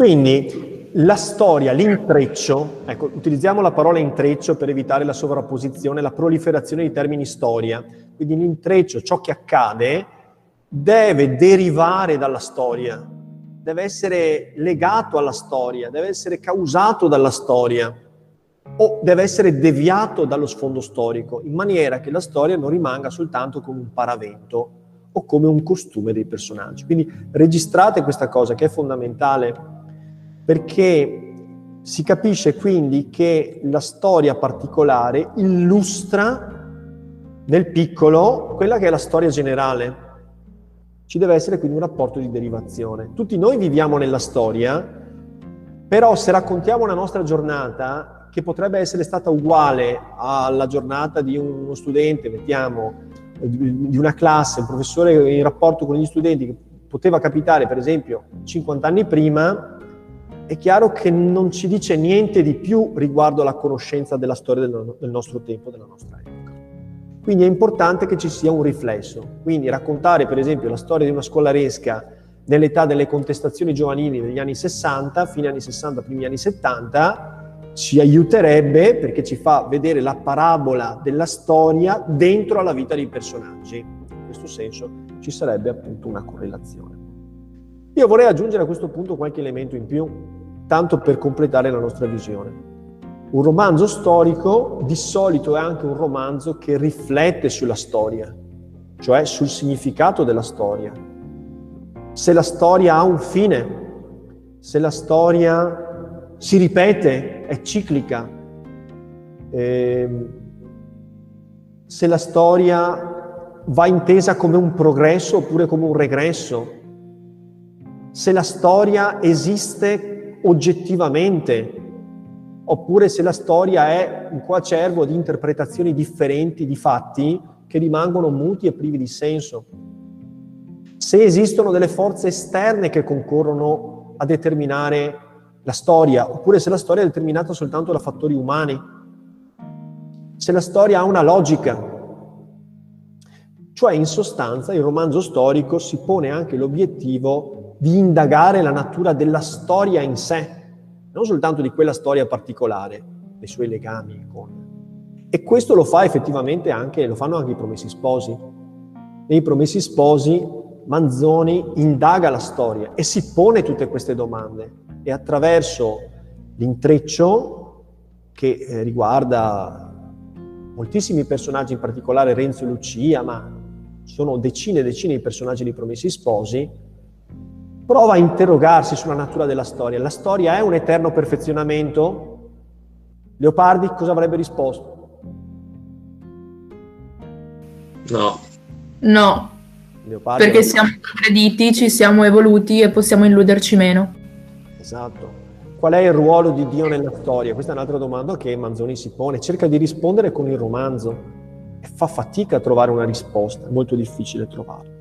Quindi la storia, l'intreccio, ecco, utilizziamo la parola intreccio per evitare la sovrapposizione, la proliferazione di termini storia. Quindi l'intreccio, ciò che accade, deve derivare dalla storia, deve essere legato alla storia, deve essere causato dalla storia o deve essere deviato dallo sfondo storico, in maniera che la storia non rimanga soltanto come un paravento o come un costume dei personaggi. Quindi registrate questa cosa che è fondamentale perché si capisce quindi che la storia particolare illustra nel piccolo quella che è la storia generale. Ci deve essere quindi un rapporto di derivazione. Tutti noi viviamo nella storia, però se raccontiamo una nostra giornata, che potrebbe essere stata uguale alla giornata di uno studente, mettiamo, di una classe, un professore in rapporto con gli studenti che poteva capitare per esempio 50 anni prima, è chiaro che non ci dice niente di più riguardo alla conoscenza della storia del, nostro tempo, della nostra epoca. Quindi è importante che ci sia un riflesso. Quindi raccontare per esempio la storia di una scolaresca nell'età delle contestazioni giovanili degli anni 60, fine anni 60, primi anni 70, ci aiuterebbe perché ci fa vedere la parabola della storia dentro alla vita dei personaggi. In questo senso ci sarebbe appunto una correlazione. Io vorrei aggiungere a questo punto qualche elemento in più, tanto per completare la nostra visione. Un romanzo storico di solito è anche un romanzo che riflette sulla storia, cioè sul significato della storia. Se la storia ha un fine, se la storia si ripete, è ciclica. Eh, se la storia va intesa come un progresso oppure come un regresso, se la storia esiste oggettivamente, oppure se la storia è un coacervo di interpretazioni differenti di fatti che rimangono muti e privi di senso. Se esistono delle forze esterne che concorrono a determinare la storia, oppure se la storia è determinata soltanto da fattori umani, se la storia ha una logica. Cioè, in sostanza, il romanzo storico si pone anche l'obiettivo di indagare la natura della storia in sé, non soltanto di quella storia particolare, dei suoi legami con... E questo lo fa effettivamente anche, lo fanno anche i Promessi Sposi. Nei Promessi Sposi Manzoni indaga la storia e si pone tutte queste domande e attraverso l'intreccio che eh, riguarda moltissimi personaggi, in particolare Renzo e Lucia, ma sono decine e decine di personaggi di Promessi Sposi, prova a interrogarsi sulla natura della storia. La storia è un eterno perfezionamento? Leopardi cosa avrebbe risposto? No. No. Leopardi perché siamo crediti, ci siamo evoluti e possiamo illuderci meno. Esatto. Qual è il ruolo di Dio nella storia? Questa è un'altra domanda che Manzoni si pone. Cerca di rispondere con il romanzo e fa fatica a trovare una risposta, è molto difficile trovarla.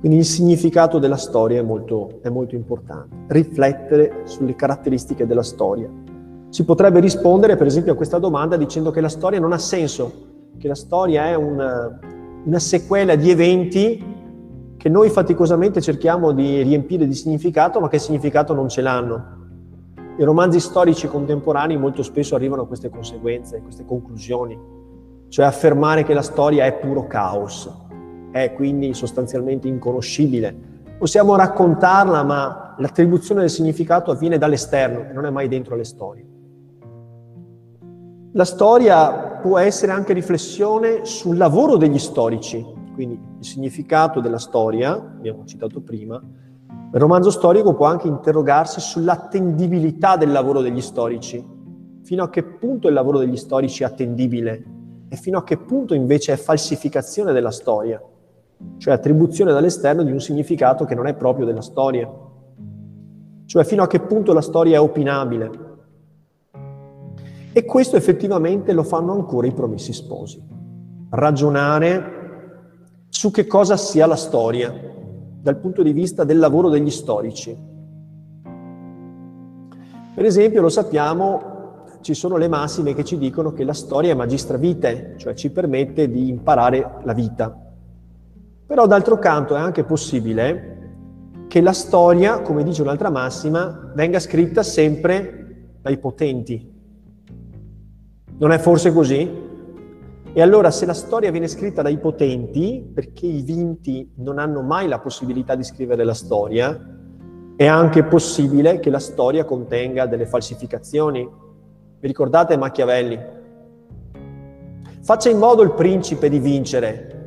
Quindi il significato della storia è molto, è molto importante. Riflettere sulle caratteristiche della storia. Si potrebbe rispondere, per esempio, a questa domanda dicendo che la storia non ha senso, che la storia è una, una sequela di eventi che noi faticosamente cerchiamo di riempire di significato, ma che significato non ce l'hanno. I romanzi storici contemporanei molto spesso arrivano a queste conseguenze, a queste conclusioni, cioè affermare che la storia è puro caos, è quindi sostanzialmente inconoscibile. Possiamo raccontarla, ma l'attribuzione del significato avviene dall'esterno non è mai dentro le storie. La storia può essere anche riflessione sul lavoro degli storici, quindi il significato della storia, abbiamo citato prima, il romanzo storico può anche interrogarsi sull'attendibilità del lavoro degli storici, fino a che punto il lavoro degli storici è attendibile e fino a che punto invece è falsificazione della storia, cioè attribuzione dall'esterno di un significato che non è proprio della storia, cioè fino a che punto la storia è opinabile. E questo effettivamente lo fanno ancora i promessi sposi. Ragionare su che cosa sia la storia dal punto di vista del lavoro degli storici. Per esempio, lo sappiamo, ci sono le massime che ci dicono che la storia è magistra vitae, cioè ci permette di imparare la vita. Però d'altro canto è anche possibile che la storia, come dice un'altra massima, venga scritta sempre dai potenti. Non è forse così? E allora se la storia viene scritta dai potenti, perché i vinti non hanno mai la possibilità di scrivere la storia, è anche possibile che la storia contenga delle falsificazioni. Vi ricordate Machiavelli? Faccia in modo il principe di vincere.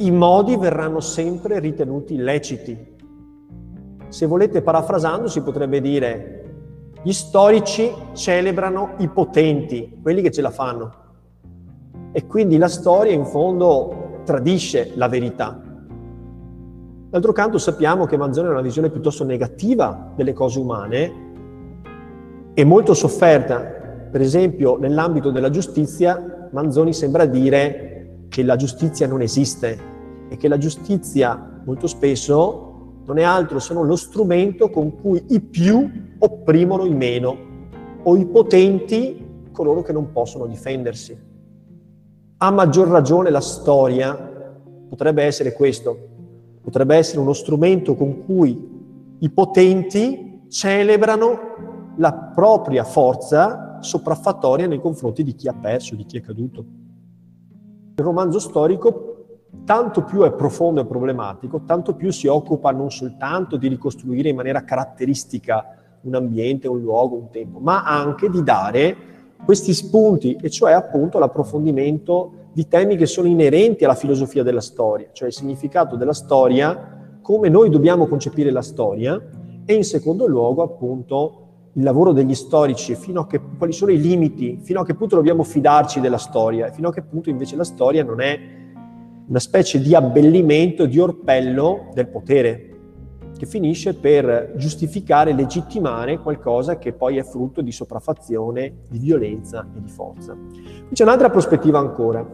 I modi verranno sempre ritenuti leciti. Se volete parafrasando si potrebbe dire gli storici celebrano i potenti, quelli che ce la fanno. E quindi la storia in fondo tradisce la verità. D'altro canto sappiamo che Manzoni ha una visione piuttosto negativa delle cose umane e molto sofferta. Per esempio, nell'ambito della giustizia, Manzoni sembra dire che la giustizia non esiste e che la giustizia molto spesso non è altro se non lo strumento con cui i più opprimono i meno o i potenti coloro che non possono difendersi. A maggior ragione la storia potrebbe essere questo, potrebbe essere uno strumento con cui i potenti celebrano la propria forza sopraffatoria nei confronti di chi ha perso, di chi è caduto. Il romanzo storico tanto più è profondo e problematico, tanto più si occupa non soltanto di ricostruire in maniera caratteristica un ambiente, un luogo, un tempo, ma anche di dare questi spunti, e cioè appunto l'approfondimento di temi che sono inerenti alla filosofia della storia, cioè il significato della storia, come noi dobbiamo concepire la storia, e in secondo luogo appunto il lavoro degli storici, fino a che, quali sono i limiti, fino a che punto dobbiamo fidarci della storia, e fino a che punto invece la storia non è una specie di abbellimento, di orpello del potere, che finisce per giustificare, legittimare qualcosa che poi è frutto di sopraffazione, di violenza e di forza. C'è un'altra prospettiva ancora.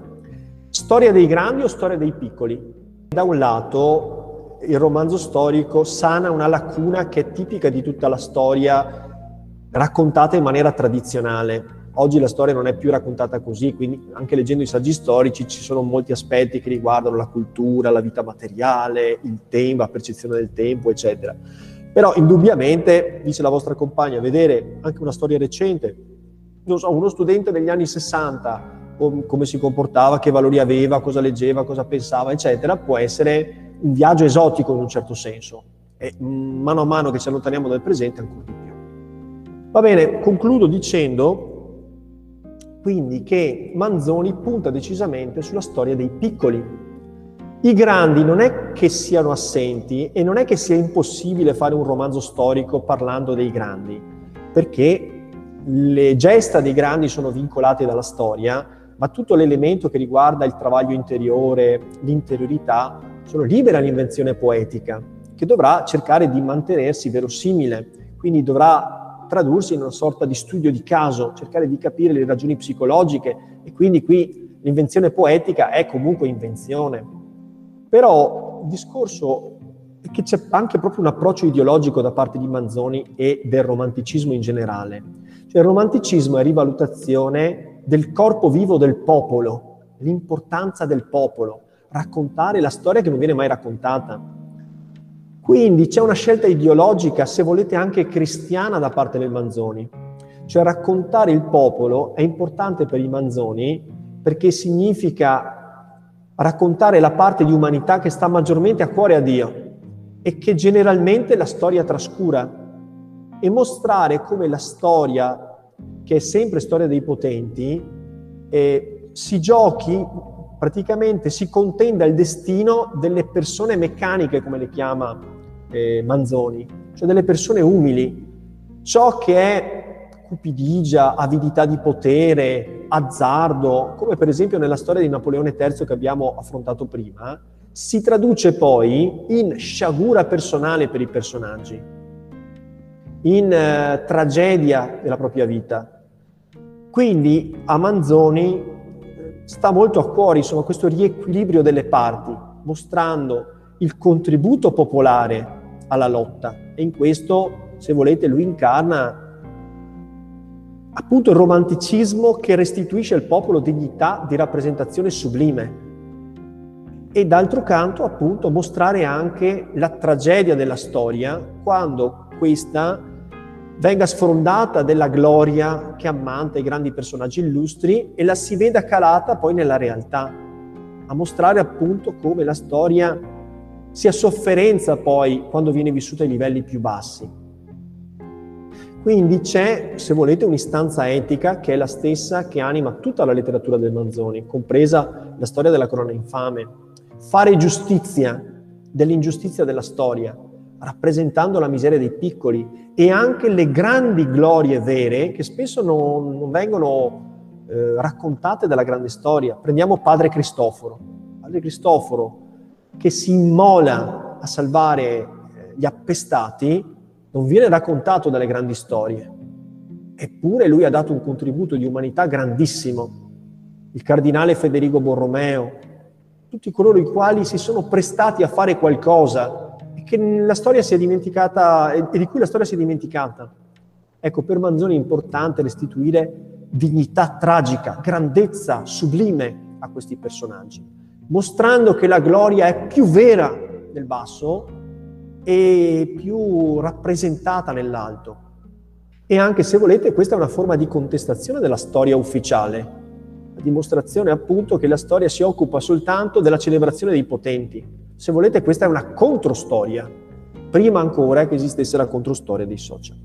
Storia dei grandi o storia dei piccoli? Da un lato il romanzo storico sana una lacuna che è tipica di tutta la storia raccontata in maniera tradizionale, Oggi la storia non è più raccontata così, quindi anche leggendo i saggi storici ci sono molti aspetti che riguardano la cultura, la vita materiale, il tempo, la percezione del tempo, eccetera. Però indubbiamente, dice la vostra compagna, vedere anche una storia recente, non so, uno studente degli anni 60, come si comportava, che valori aveva, cosa leggeva, cosa pensava, eccetera, può essere un viaggio esotico in un certo senso. E mm, mano a mano che ci allontaniamo dal presente ancora di più. Va bene, concludo dicendo quindi che Manzoni punta decisamente sulla storia dei piccoli. I grandi non è che siano assenti e non è che sia impossibile fare un romanzo storico parlando dei grandi, perché le gesta dei grandi sono vincolate dalla storia, ma tutto l'elemento che riguarda il travaglio interiore, l'interiorità, sono libera l'invenzione poetica, che dovrà cercare di mantenersi verosimile, quindi dovrà tradursi in una sorta di studio di caso, cercare di capire le ragioni psicologiche e quindi qui l'invenzione poetica è comunque invenzione. Però il discorso è che c'è anche proprio un approccio ideologico da parte di Manzoni e del romanticismo in generale. Cioè il romanticismo è rivalutazione del corpo vivo del popolo, l'importanza del popolo, raccontare la storia che non viene mai raccontata. Quindi c'è una scelta ideologica, se volete anche cristiana, da parte del Manzoni. Cioè raccontare il popolo è importante per i Manzoni perché significa raccontare la parte di umanità che sta maggiormente a cuore a Dio e che generalmente la storia trascura e mostrare come la storia, che è sempre storia dei potenti, eh, si giochi praticamente si contenda il destino delle persone meccaniche, come le chiama eh, Manzoni, cioè delle persone umili. Ciò che è cupidigia, avidità di potere, azzardo, come per esempio nella storia di Napoleone III che abbiamo affrontato prima, si traduce poi in sciagura personale per i personaggi, in eh, tragedia della propria vita. Quindi a Manzoni eh, sta molto a cuore insomma, questo riequilibrio delle parti, mostrando il contributo popolare alla lotta e in questo, se volete, lui incarna appunto il romanticismo che restituisce al popolo dignità di rappresentazione sublime. e d'altro canto appunto mostrare anche la tragedia della storia quando questa venga sfrondata della gloria che ammanta i grandi personaggi illustri e la si veda calata poi nella realtà, a mostrare appunto come la storia sia sofferenza poi quando viene vissuta ai livelli più bassi. Quindi c'è, se volete, un'istanza etica che è la stessa che anima tutta la letteratura del Manzoni, compresa la storia della corona infame, fare giustizia dell'ingiustizia della storia, rappresentando la miseria dei piccoli e anche le grandi glorie vere che spesso non, non vengono eh, raccontate dalla grande storia. Prendiamo Padre Cristoforo. Padre Cristoforo che si immola a salvare eh, gli appestati non viene raccontato dalle grandi storie. Eppure lui ha dato un contributo di umanità grandissimo. Il cardinale Federico Borromeo, tutti coloro i quali si sono prestati a fare qualcosa e, e di cui la storia si è dimenticata. Ecco, per Manzoni è importante restituire dignità tragica, grandezza sublime a questi personaggi, mostrando che la gloria è più vera nel basso e più rappresentata nell'alto. E anche se volete, questa è una forma di contestazione della storia ufficiale, dimostrazione appunto che la storia si occupa soltanto della celebrazione dei potenti. Se volete questa è una controstoria, prima ancora che esistesse la controstoria dei social.